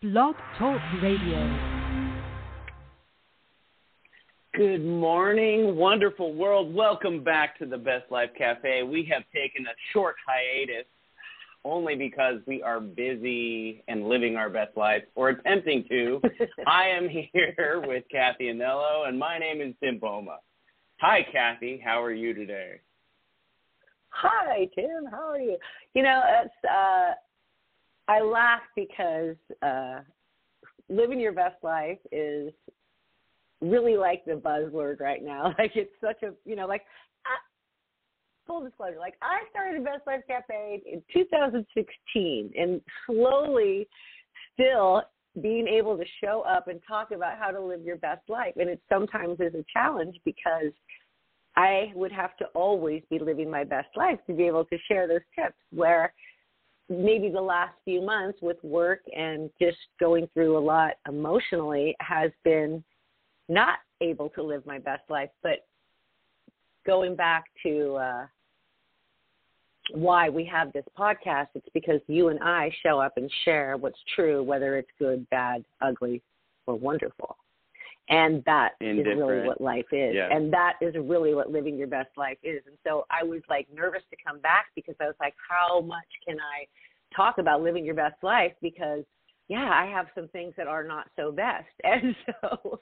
Blog Talk Radio. Good morning, wonderful world. Welcome back to the Best Life Cafe. We have taken a short hiatus only because we are busy and living our best life or attempting to. I am here with Kathy Anello, and my name is Tim Boma. Hi, Kathy. How are you today? Hi, Tim. How are you? You know, it's uh, I laugh because uh, living your best life is really like the buzzword right now. Like it's such a you know like full disclosure. Like I started a Best Life Cafe in 2016, and slowly, still being able to show up and talk about how to live your best life, and it sometimes is a challenge because I would have to always be living my best life to be able to share those tips. Where maybe the last few months with work and just going through a lot emotionally has been not able to live my best life. But going back to uh, why we have this podcast, it's because you and I show up and share what's true, whether it's good, bad, ugly, or wonderful. And that is really what life is. And that is really what living your best life is. And so I was like nervous to come back because I was like, how much can I talk about living your best life? Because yeah, I have some things that are not so best. And so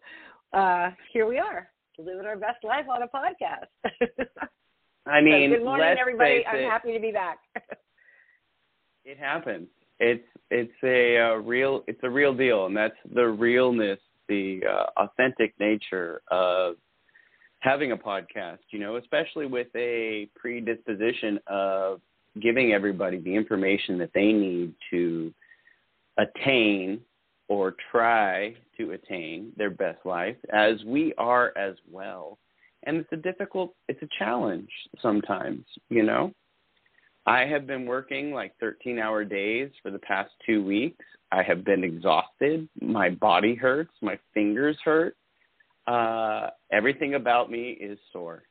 uh here we are, living our best life on a podcast. I mean, so good morning, everybody. I'm it, happy to be back. it happens. It's it's a uh, real it's a real deal, and that's the realness, the uh, authentic nature of having a podcast. You know, especially with a predisposition of giving everybody the information that they need to attain or try to attain their best life, as we are as well. And it's a difficult, it's a challenge sometimes, you know. I have been working like 13 hour days for the past two weeks. I have been exhausted. My body hurts. My fingers hurt. Uh, everything about me is sore.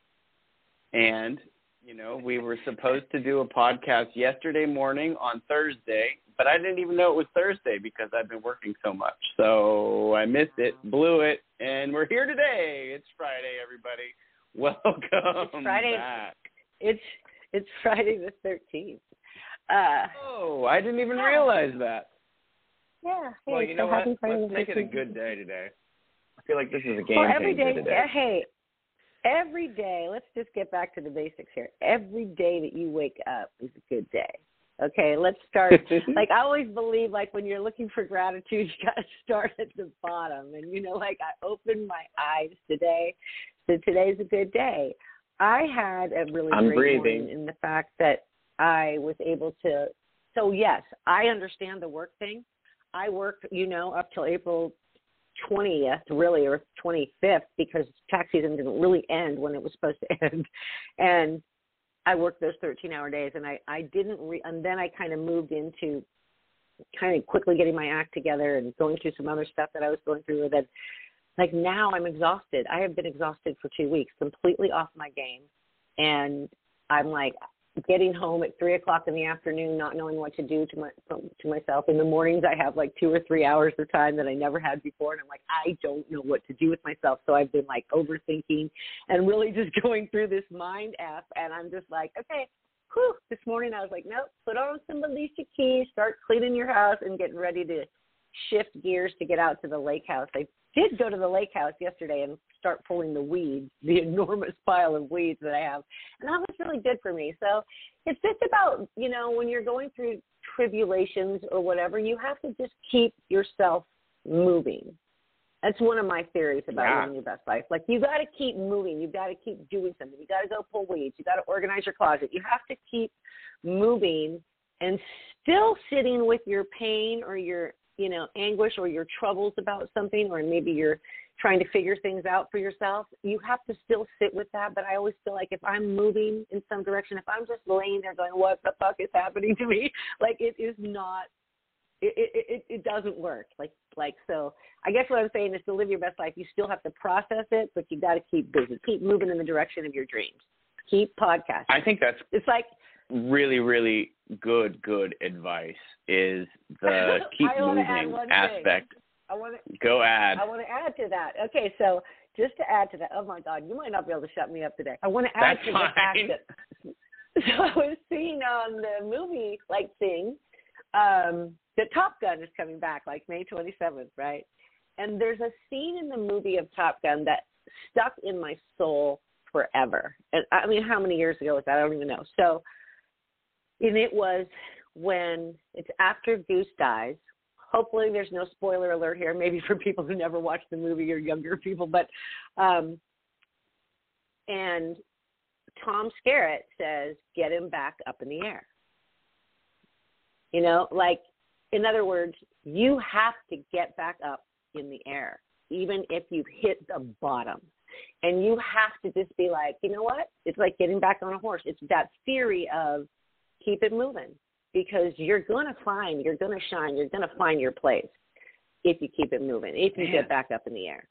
And, you know, we were supposed to do a podcast yesterday morning on Thursday, but I didn't even know it was Thursday because I've been working so much. So I missed it, blew it, and we're here today. It's Friday, everybody. Welcome It's Friday. back. it's it's Friday the thirteenth. Uh Oh, I didn't even Yeah. realize that. yeah. Well, hey, you so know what? happy Friday Let's make it a good day today. I feel like this is a game Well, every day, today. hey, every day, let's just get back to the basics here. Every day that you wake up is a good day. Okay, let's start. like I always believe, like when you're looking for gratitude, you got to start at the bottom. And you know, like I opened my eyes today, so today's a good day. I had a really I'm great breathing. morning in the fact that I was able to. So yes, I understand the work thing. I worked, you know, up till April 20th, really, or 25th, because tax season didn't really end when it was supposed to end. And I worked those 13 hour days, and I, I didn't, re- and then I kind of moved into kind of quickly getting my act together and going through some other stuff that I was going through. And then, like, now I'm exhausted. I have been exhausted for two weeks, completely off my game. And I'm like, getting home at three o'clock in the afternoon, not knowing what to do to my to myself. In the mornings, I have like two or three hours of time that I never had before, and I'm like, I don't know what to do with myself. So I've been like overthinking and really just going through this mind f. And I'm just like, okay, whew. This morning I was like, nope, put on some Alicia Keys, start cleaning your house, and getting ready to shift gears to get out to the lake house. I did go to the lake house yesterday and start pulling the weeds, the enormous pile of weeds that I have. And that was really good for me. So it's just about, you know, when you're going through tribulations or whatever, you have to just keep yourself moving. That's one of my theories about Yeah. living your best life. Like you got to keep moving. You got to keep doing something. You got to go pull weeds. You got to organize your closet. You have to keep moving and still sitting with your pain or your you know anguish or your troubles about something or maybe you're trying to figure things out for yourself you have to still sit with that. But i always feel like if i'm moving in some direction if i'm just laying there going what the fuck is happening to me? Like it is not it it it, it doesn't work. Like like so i guess what i'm saying is to live your best life you still have to process it but you got to keep busy. Keep moving in the direction of your dreams. Keep podcasting. I think that's it's like really, really good, good advice is the keep I wanna add moving one thing. aspect. I want to Go add. I want to add to that. Okay, so just to add to that, oh my God, you might not be able to shut me up today. I want to add That's to the fact that so I was seeing on the movie like thing um, that Top Gun is coming back like May 27th, right? And there's a scene in the movie of Top Gun that stuck in my soul forever. And I mean, how many years ago was that? I don't even know. So, and it was when it's after Goose dies. Hopefully, there's no spoiler alert here. Maybe for people who never watched the movie or younger people, but um, and Tom Skerritt says, "Get him back up in the air." You know, like in other words, you have to get back up in the air, even if you've hit the bottom. And you have to just be like, you know what? It's like getting back on a horse. It's that theory of keep it moving because you're going to find, you're going to shine, you're going to find your place if you keep it moving, if you get back up in the air.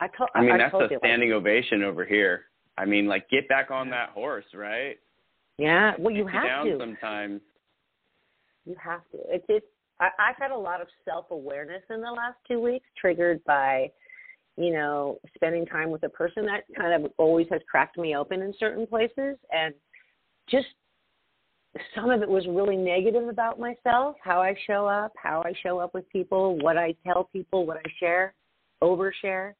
I, to- I mean, I that's a you, like, standing ovation over here. I mean, like, get back on that horse, right? yeah, well, you have down to. sometimes. You have to. It's it's. I, I've had a lot of self awareness in the last two weeks, triggered by, you know, spending time with a person that kind of always has cracked me open in certain places, and just some of it was really negative about myself, how I show up, how I show up with people, what I tell people, what I share, overshare.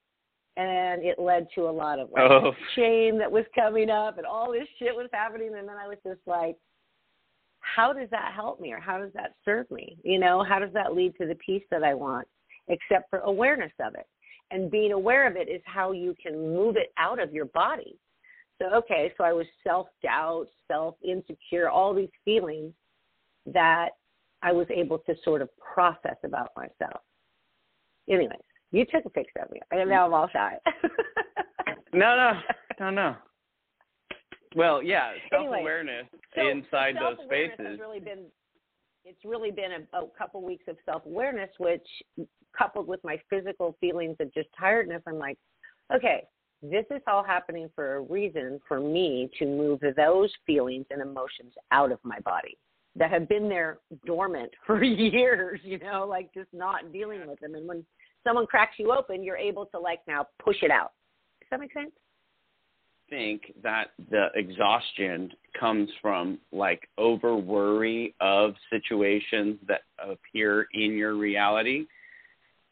And it led to a lot of like Oh. shame that was coming up and all this shit was happening and then I was just like, how does that help me or how does that serve me? You know, how does that lead to the peace that I want? Except for awareness of it. And being aware of it is how you can move it out of your body. So okay, so I was self doubt, self insecure, all these feelings that I was able to sort of process about myself. Anyways, you took a picture of me, and now I'm all shy. No, no, no, no. Well, yeah, self awareness So, inside those spaces. Really been, it's really been a, a couple weeks of self awareness, which coupled with my physical feelings of just tiredness, I'm like, okay, this is all happening for a reason for me to move those feelings and emotions out of my body that have been there dormant for years, you know, like just not dealing with them. And when someone cracks you open, you're able to like now push it out. Does that make sense? think that the exhaustion comes from like over worry of situations that appear in your reality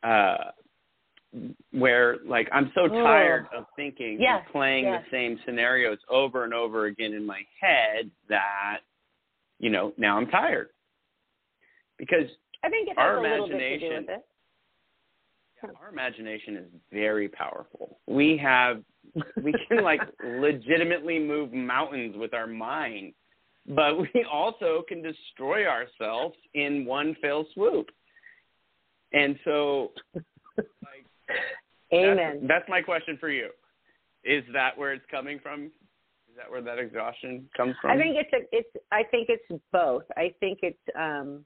uh where like i'm so Oh. tired of thinking Yes, and playing yes. the same scenarios over and over again in my head that you know now i'm tired because I think it Our a little bit to do imagination- our imagination is very powerful we have we can like legitimately move mountains with our mind but we also can destroy ourselves in one fell swoop and so Amen. that's, that's my question for you. Is that where it's coming from? Is that where that exhaustion comes from? I think it's a, it's I think it's both. I think it's um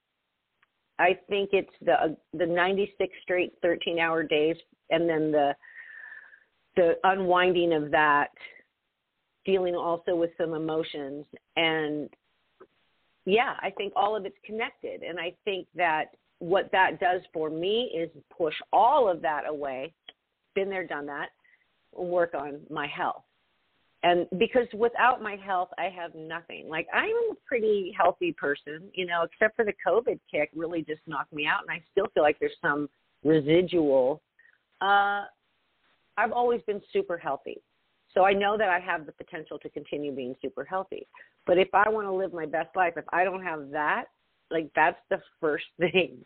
I think it's the the 96 straight 13 hour days and then the the unwinding of that dealing also with some emotions. And yeah, I think all of it's connected. And I think that what that does for me is push all of that away. Been there, done that. Work on my health and because without my health i have nothing like i'm a pretty healthy person you know except for the covid kick really just knocked me out and i still feel like there's some residual uh i've always been super healthy so i know that i have the potential to continue being super healthy but if i want to live my best life if i don't have that like that's the first thing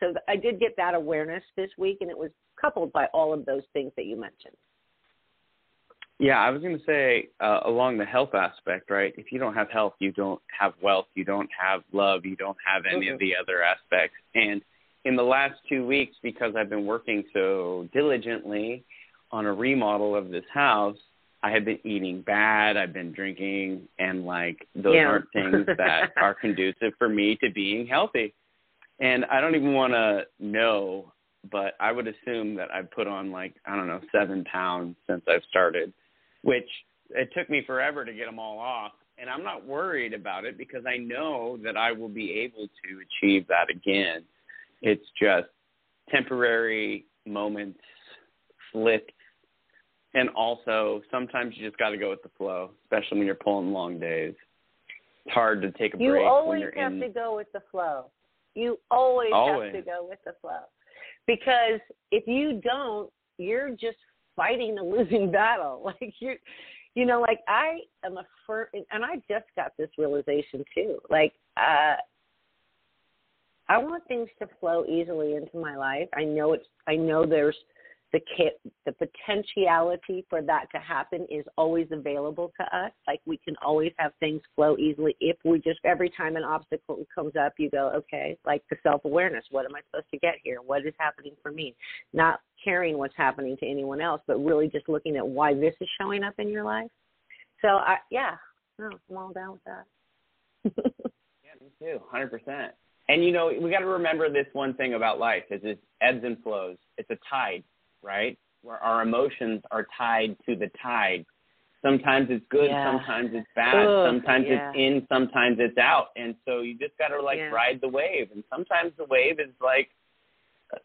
so i did get that awareness this week and it was coupled by all of those things that you mentioned Yeah, I was going to say uh, along the health aspect, right? If you don't have health, you don't have wealth, you don't have love, you don't have any of Mhm. the other aspects. And in the last two weeks, because I've been working so diligently on a remodel of this house, I have been eating bad. I've been drinking, and like those Yeah. aren't things that are conducive for me to being healthy. And I don't even want to know, but I would assume that I've put on like I don't know seven pounds since I've started which it took me forever to get them all off and I'm not worried about it because I know that I will be able to achieve that again. It's just temporary moments, slips, and also sometimes you just got to go with the flow, especially when you're pulling long days. It's hard to take a you break always when you're have in. to go with the flow. You always, Always. have to go with the flow. Because if you don't, you're just fighting a losing battle. Like you you know, like I am a firm and I just got this realization too. Like uh I want things to flow easily into my life. I know it's I know there's the the potentiality for that to happen is always available to us. Like we can always have things flow easily if we just every time an obstacle comes up, you go, okay, like the self awareness. What am I supposed to get here? What is happening for me? Not caring what's happening to anyone else, but really just looking at why this is showing up in your life. So I yeah, no, I'm all down with that. Yeah, me too, hundred percent. And you know, we got to remember this one thing about life: is it ebbs and flows. It's a tide, right? Where our emotions are tied to the tide. Sometimes it's good, Yeah. sometimes it's bad, Ugh, sometimes yeah. it's in, sometimes it's out, and so you just got to like Yeah. ride the wave. And sometimes the wave is like,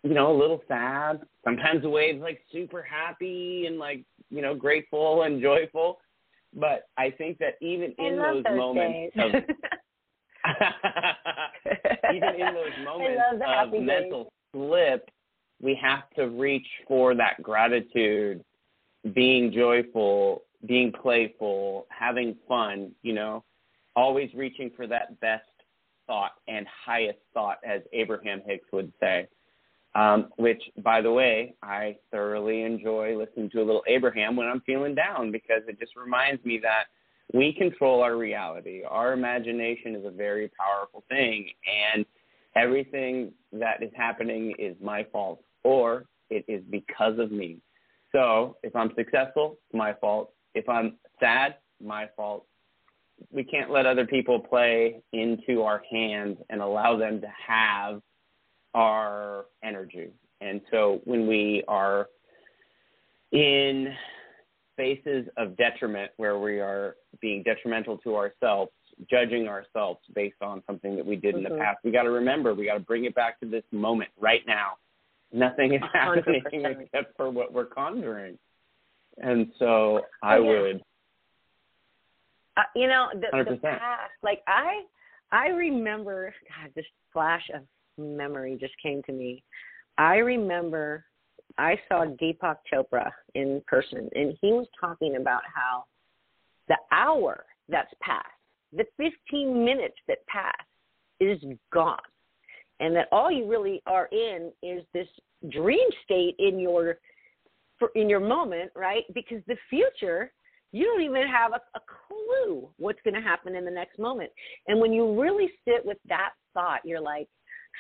you know, a little sad. Sometimes the wave's like super happy and like you know grateful and joyful. But I think that even I in those, those moments of even in those moments I love the of mental slip, we have to reach for that gratitude, being joyful, being playful, having fun, you know, always reaching for that best thought and highest thought, as Abraham Hicks would say. Um, which, by the way, I thoroughly enjoy listening to a little Abraham when I'm feeling down because it just reminds me that we control our reality. Our imagination is a very powerful thing, and everything that is happening is my fault or it is because of me. So if I'm successful, it's my fault. If I'm sad, my fault. We can't let other people play into our hands and allow them to have our energy. And so when we are in spaces of detriment where we are being detrimental to ourselves, judging ourselves based on something that we did in the Mhm. past, we got to remember we got to bring it back to this moment right now. Nothing is happening percent. except for what we're conjuring. And so I Oh, yeah. would Uh, you know, the, the past. Like I, I remember. God, this flash of memory just came to me. I remember I saw Deepak Chopra in person, and he was talking about how the hour that's passed, the 15 minutes that pass is gone, and that all you really are in is this dream state in your in your moment, right? Because the future you don't even have a, a clue what's going to happen in the next moment. And when you really sit with that thought, you're like,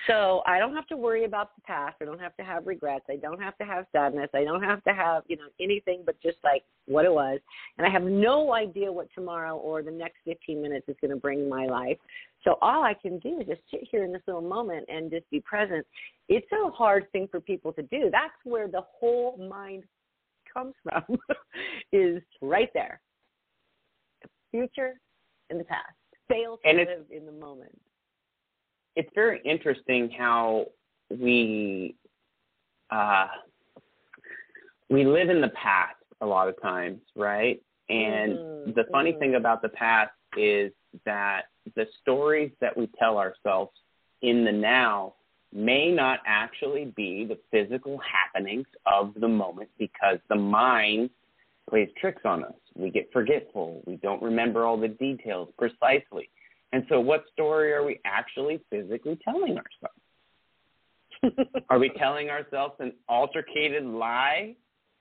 so I don't have to worry about the past. I don't have to have regrets. I don't have to have sadness. I don't have to have, you know, anything but just like what it was. And I have no idea what tomorrow or the next 15 minutes is going to bring my life. So all I can do is just sit here in this little moment and just be present. It's a hard thing for people to do. That's where the whole mind comes from is right there. The future and the past. Fail to And live in the moment. It's very interesting how we uh, we live in the past a lot of times, right? And Mhm, the funny mhm. thing about the past is that the stories that we tell ourselves in the now may not actually be the physical happenings of the moment because the mind plays tricks on us. We get forgetful. We don't remember all the details precisely. And so, what story are we actually physically telling ourselves? Are we telling ourselves an altercated lie?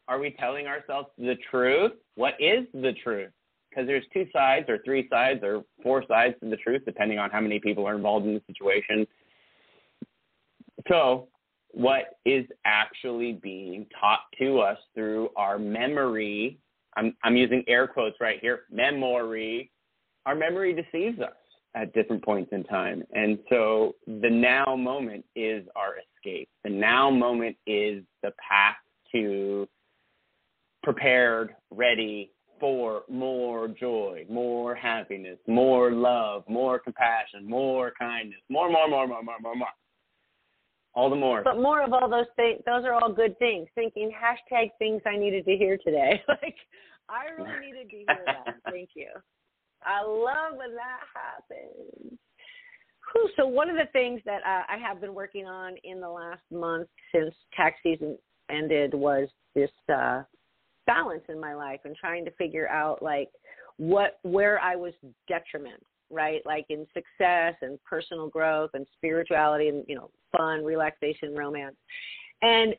Are we telling ourselves the truth? What is the truth? Because there's two sides, or three sides, or four sides to the truth, depending on how many people are involved in the situation. So, what is actually being taught to us through our memory? I'm, I'm using air quotes right here memory. Our memory deceives us at different points in time. And so the now moment is our escape. The now moment is the path to prepared, ready, for more joy, more happiness, more love, more compassion, more kindness, more, more, more, more, more, more, more. All the more. But more of all those things, those are all good things. Thinking hashtag things I needed to hear today. like, I really needed to hear that. Thank you. I love when that happens. Whew, so one of the things that uh, I have been working on in the last month since tax season ended was this uh, balance in my life and trying to figure out like what where I was detriment, right? Like in success and personal growth and spirituality and you know fun, relaxation, romance. And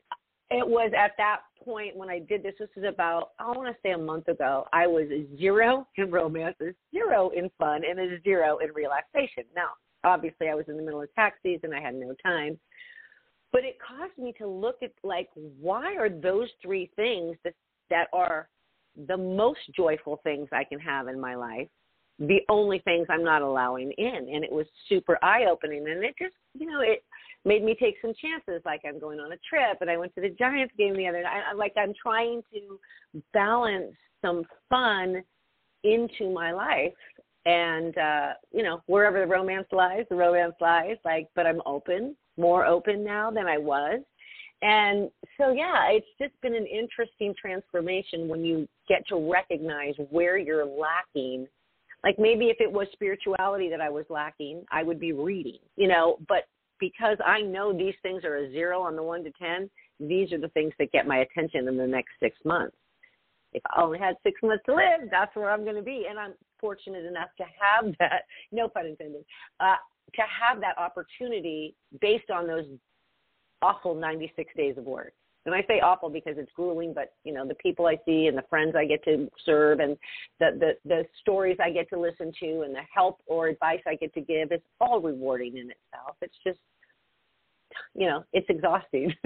it was at that point when I did this. This is about I want to say a month ago. I was zero in romance, zero in fun, and a zero in relaxation. Now, obviously, I was in the middle of tax season. I had no time, but it caused me to look at like why are those three things that that are the most joyful things I can have in my life the only things I'm not allowing in. And it was super eye opening. And it just, you know, it made me take some chances. Like I'm going on a trip and I went to the Giants game the other night. I, like I'm trying to balance some fun into my life. And, uh, you know, wherever the romance lies, the romance lies. Like, but I'm open, more open now than I was. And so, yeah, it's just been an interesting transformation when you get to recognize where you're lacking. Like maybe if it was spirituality that I was lacking, I would be reading, you know, but because I know these things are a zero on the one to 10, these are the things that get my attention in the next six months. If I only had six months to live, that's where I'm going to be. And I'm fortunate enough to have that, no pun intended, uh, to have that opportunity based on those awful 96 days of work. And I say awful because it's grueling, but you know the people I see and the friends I get to serve and the the the stories I get to listen to and the help or advice I get to give is all rewarding in itself. It's just you know it's exhausting.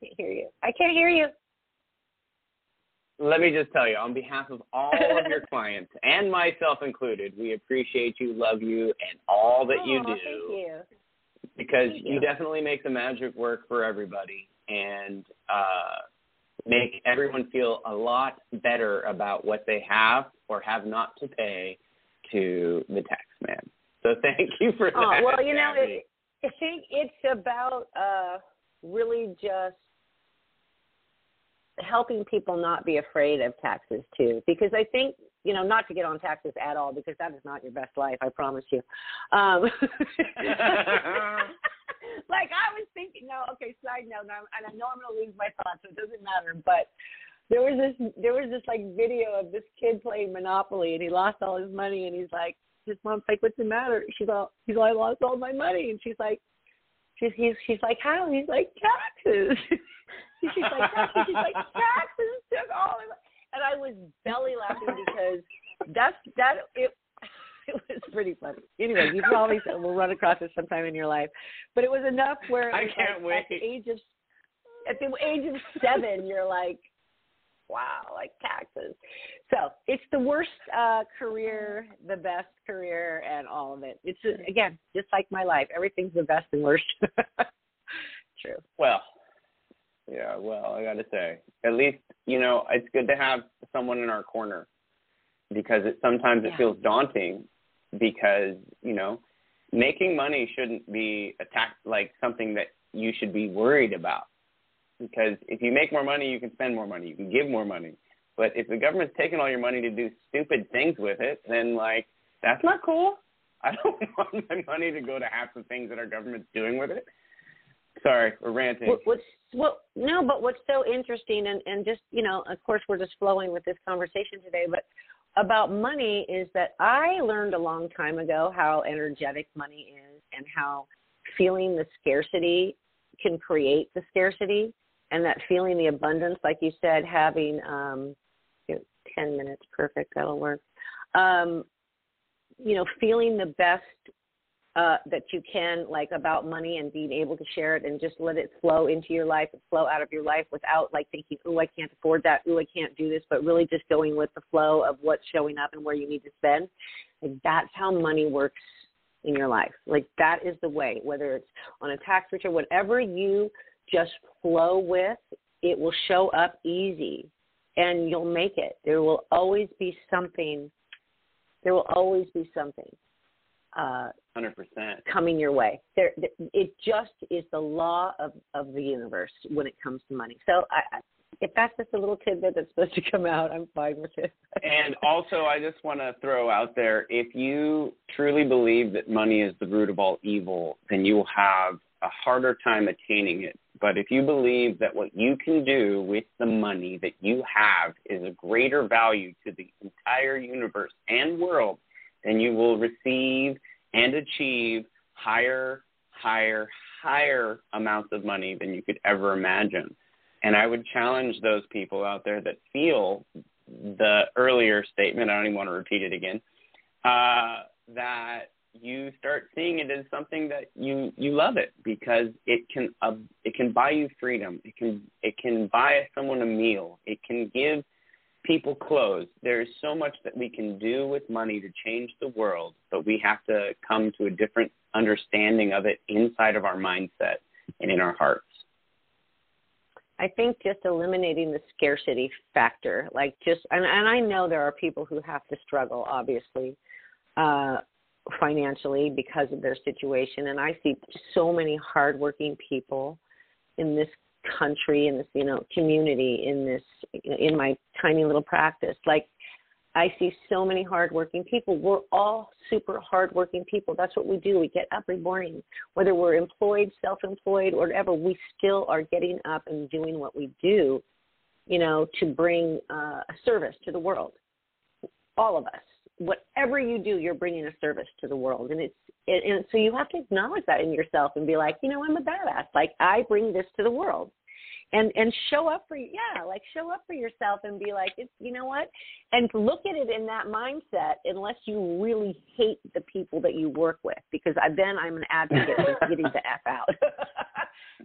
can't hear you. I can't hear you let me just tell you, on behalf of all of your clients and myself included, we appreciate you, love you, and all that oh, you do. Thank you. Because you. you. definitely make the magic work for everybody and uh, make everyone feel a lot better about what they have or have not to pay to the tax man. So thank you for that. Well, you know, it, I think it's about uh, really just helping people not be afraid of taxes too because i think you know not to get on taxes at all because that is not your best life i promise you. Um like i was thinking no okay side note and, and i know i'm going to lose my thoughts so it doesn't matter but there was this there was this like video of this kid playing monopoly and he lost all his money and he's like his mom's like what's the matter? She's all he's like i lost all my money and she's like she's he's she's like how? He's like taxes. She's like taxes. She's like taxes took all of. And I was belly laughing because that's that it it was pretty funny. Anyway, you probably will run across it sometime in your life, but it was enough where I can't like, wait. At the age of at the age of seven, you're like, wow, like taxes. So it's the worst uh, career, the best career, and all of it. It's uh, again just like my life. Everything's the best and worst. True. Well, yeah. Well, I got to say, at least you know it's good to have someone in our corner because it sometimes it Yeah. feels daunting because you know making money shouldn't be a tax like something that you should be worried about because if you make more money you can spend more money you can give more money but if the government's taking all your money to do stupid things with it then like that's not cool i don't want my money to go to half the things that our government's doing with it sorry we're ranting What, what's what? No, but what's so interesting, and and just you know, of course, we're just flowing with this conversation today, but about money is that I learned a long time ago how energetic money is and how feeling the scarcity can create the scarcity and that feeling the abundance like you said having um you know, 10 minutes perfect that'll work um you know feeling the best uh, that you can like about money and being able to share it and just let it flow into your life and flow out of your life without like thinking, oh, I can't afford that, oh, I can't do this, but really just going with the flow of what's showing up and where you need to spend. Like that's how money works in your life. Like that is the way, whether it's on a tax return, whatever you just flow with it will show up easy and you'll make it. There will always be something there will always be something uh, 100%. coming your way. There, it just is the law of, of the universe when it comes to money. So I, if that's just a little tidbit that's supposed to come out, I'm fine with it. and also, I just want to throw out there if you truly believe that money is the root of all evil, then you will have a harder time attaining it. But if you believe that what you can do with the money that you have is a greater value to the entire universe and world, then you will receive and achieve higher, higher, higher amounts of money than you could ever imagine. And I would challenge those people out there that feel the earlier statement, I don't even want to repeat it again, uh, that you start seeing it as something that you you love it because it can uh, it can buy you freedom. It can it can buy someone a meal. It can give people close. There's so much that we can do with money to change the world, but we have to come to a different understanding of it inside of our mindset and in our hearts. I think just eliminating the scarcity factor, like just, and, and I know there are people who have to struggle, obviously, uh, financially because of their situation, and I see so many hardworking people in this country, in this you know community, in this in my tiny little practice, like I see so many hardworking people. We're all super hardworking people. That's what we do. We get up every morning, whether we're employed, self-employed, or whatever. We still are getting up and doing what we do, you know, to bring uh, a service to the world. All of us, whatever you do, you're bringing a service to the world, and it's it, and so you have to acknowledge that in yourself and be like, you know, I'm a badass. Like I bring this to the world. And and show up for yeah like show up for yourself and be like it's you know what? And look at it in that mindset unless you really hate the people that you work with because I, then i'm an advocate for getting the f out.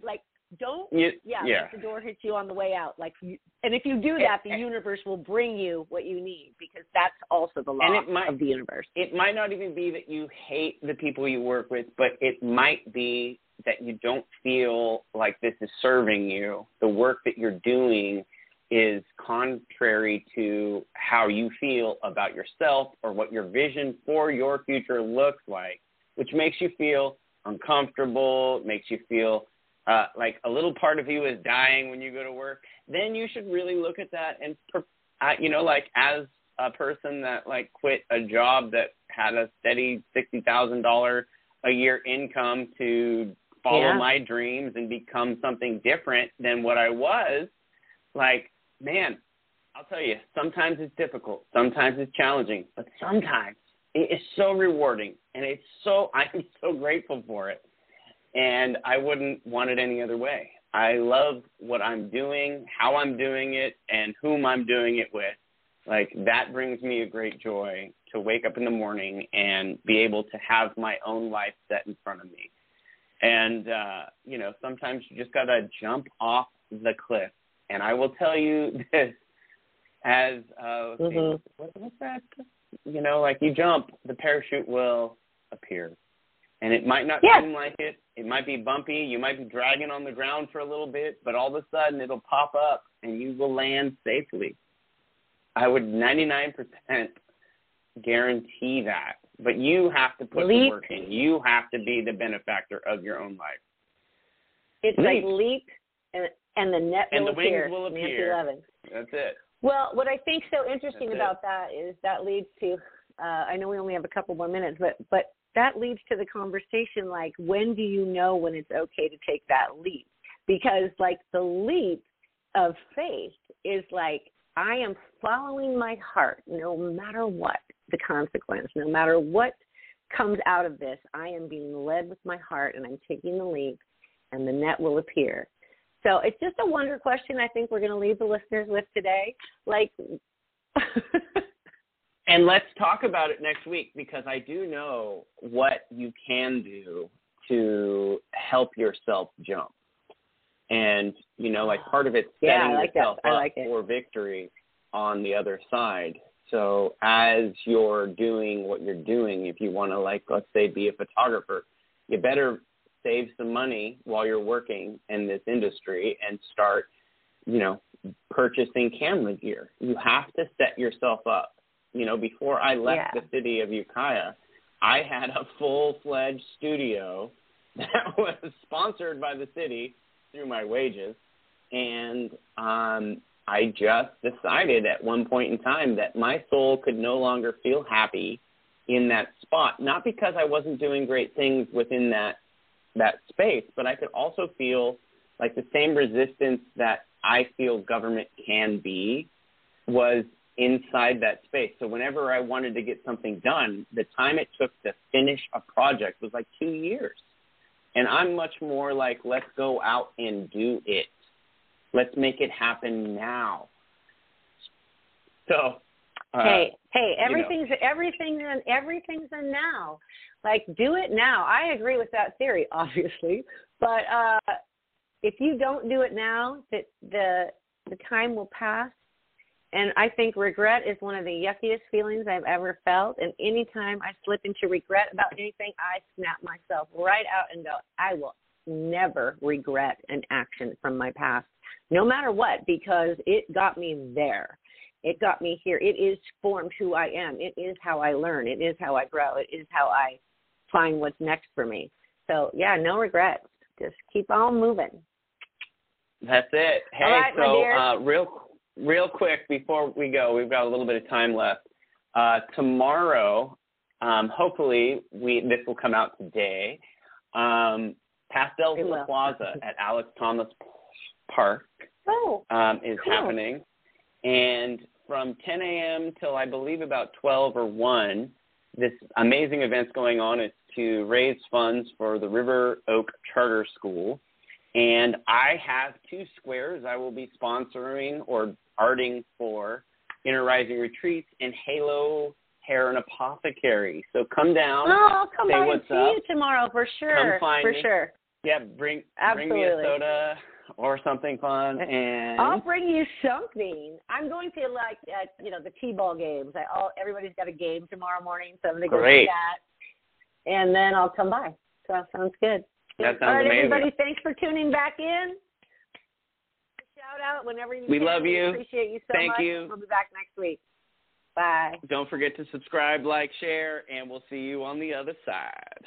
Like don't You- yeah, yeah. let the door hits you on the way out like and if you do that the universe will bring you what you need because that's also the law might- of the universe it might not even be that you hate the people you work with, but it might be that you don't feel like this is serving you. The work that you're doing is contrary to how you feel about yourself or what your vision for your future looks like, which makes you feel uncomfortable, makes you feel uh, like a little part of you is dying when you go to work, then you should really look at that and, uh, you know, like as a person that like quit a job that had a steady sixty thousand dollar a year income to follow Yeah. my dreams and become something different than what I was, like, man, I'll tell you, sometimes it's difficult, sometimes it's challenging, but sometimes it is so rewarding and it's so I'm so grateful for it. And I wouldn't want it any other way. I love what I'm doing, how I'm doing it, and whom I'm doing it with. Like that brings me a great joy to wake up in the morning and be able to have my own life set in front of me. And uh, you know, sometimes you just gotta jump off the cliff. And I will tell you this as uh Mhm. what, what's that? You know, like you jump, the parachute will appear. And it might not seem like it. It might be bumpy. You might be dragging on the ground for a little bit, but all of a sudden it'll pop up and you will land safely. I would 99% guarantee that. But you have to put the work in. You have to be the benefactor of your own life. it's Leap. like leap and and the net And will the wings appear will appear. That's it. Well, what I think so interesting That's it. about that is that leads to uh, I know we only have a couple more minutes, but but that leads to the conversation like when do you know when it's okay to take that leap? Because like the leap of faith is like I am following my heart no matter what the consequence, no matter what comes out of this, I am being led with my heart and I'm taking the leap and the net will appear. So it's just a wonder question I think we're going to leave the listeners with today. Like, And let's talk about it next week because I do know what you can do to help yourself jump. And, you know, like part of it's setting I like yourself I up like for victory on the other side. So as you're doing what you're doing, if you want to, like, let's say, be a photographer, you better save some money while you're working in this industry and start you know, purchasing camera gear. You have to set yourself up. You know, before I left Yeah. the city of Ukiah, I had a full fledged studio that was sponsored by the city through my wages. And um, I just decided at one point in time that my soul could no longer feel happy in that spot. Not because I wasn't doing great things within that that space, but I could also feel like the same resistance that I feel government can be was inside that space. So whenever I wanted to get something done, the time it took to finish a project was like two years. And I'm much more like, let's go out and do it. Let's make it happen now. So, uh, hey, hey, you know. everything's everything's in everything's in now. Like do it now. I agree with that theory, obviously, but uh if you don't do it now, that the the time will pass. And I think regret is one of the yuckiest feelings I've ever felt. And anytime I slip into regret about anything, I snap myself right out and go, I will never regret an action from my past, no matter what, because it got me there. It got me here. It is formed who I am. It is how I learn. It is how I grow. It is how I find what's next for me. So yeah, no regrets. Just keep on moving. That's it. Hey, right, so uh, real real quick before we go, we've got a little bit of time left. Uh, tomorrow, um, hopefully, we this will come out today. Um, Pastels It in the. Plaza at Alex Thomas Park Oh, um, is Cool. happening, and from 10 a.m. till I believe about 12 or 1, this amazing event's going on. It's to raise funds for the River Oak Charter School. And I have two squares I will be sponsoring or arting for Inner Rising Retreats and Halo Hair and Apothecary. So come down. oh, I'll come say by what's see up. you tomorrow for sure. Come find for me. sure. Yeah, bring bring me a soda or something fun. And I'll bring you something. I'm going to like uh, you know the t-ball games. I all everybody's got a game tomorrow morning, so I'm going to go Great. do that, and then I'll come by. So that sounds good. That sounds all right, amazing. everybody. Thanks for tuning back in. Shout out whenever you We can. love you. We Appreciate you so much. Thank much. you. We'll be back next week. Bye. don't forget to subscribe, like, share, and we'll see you on the other side.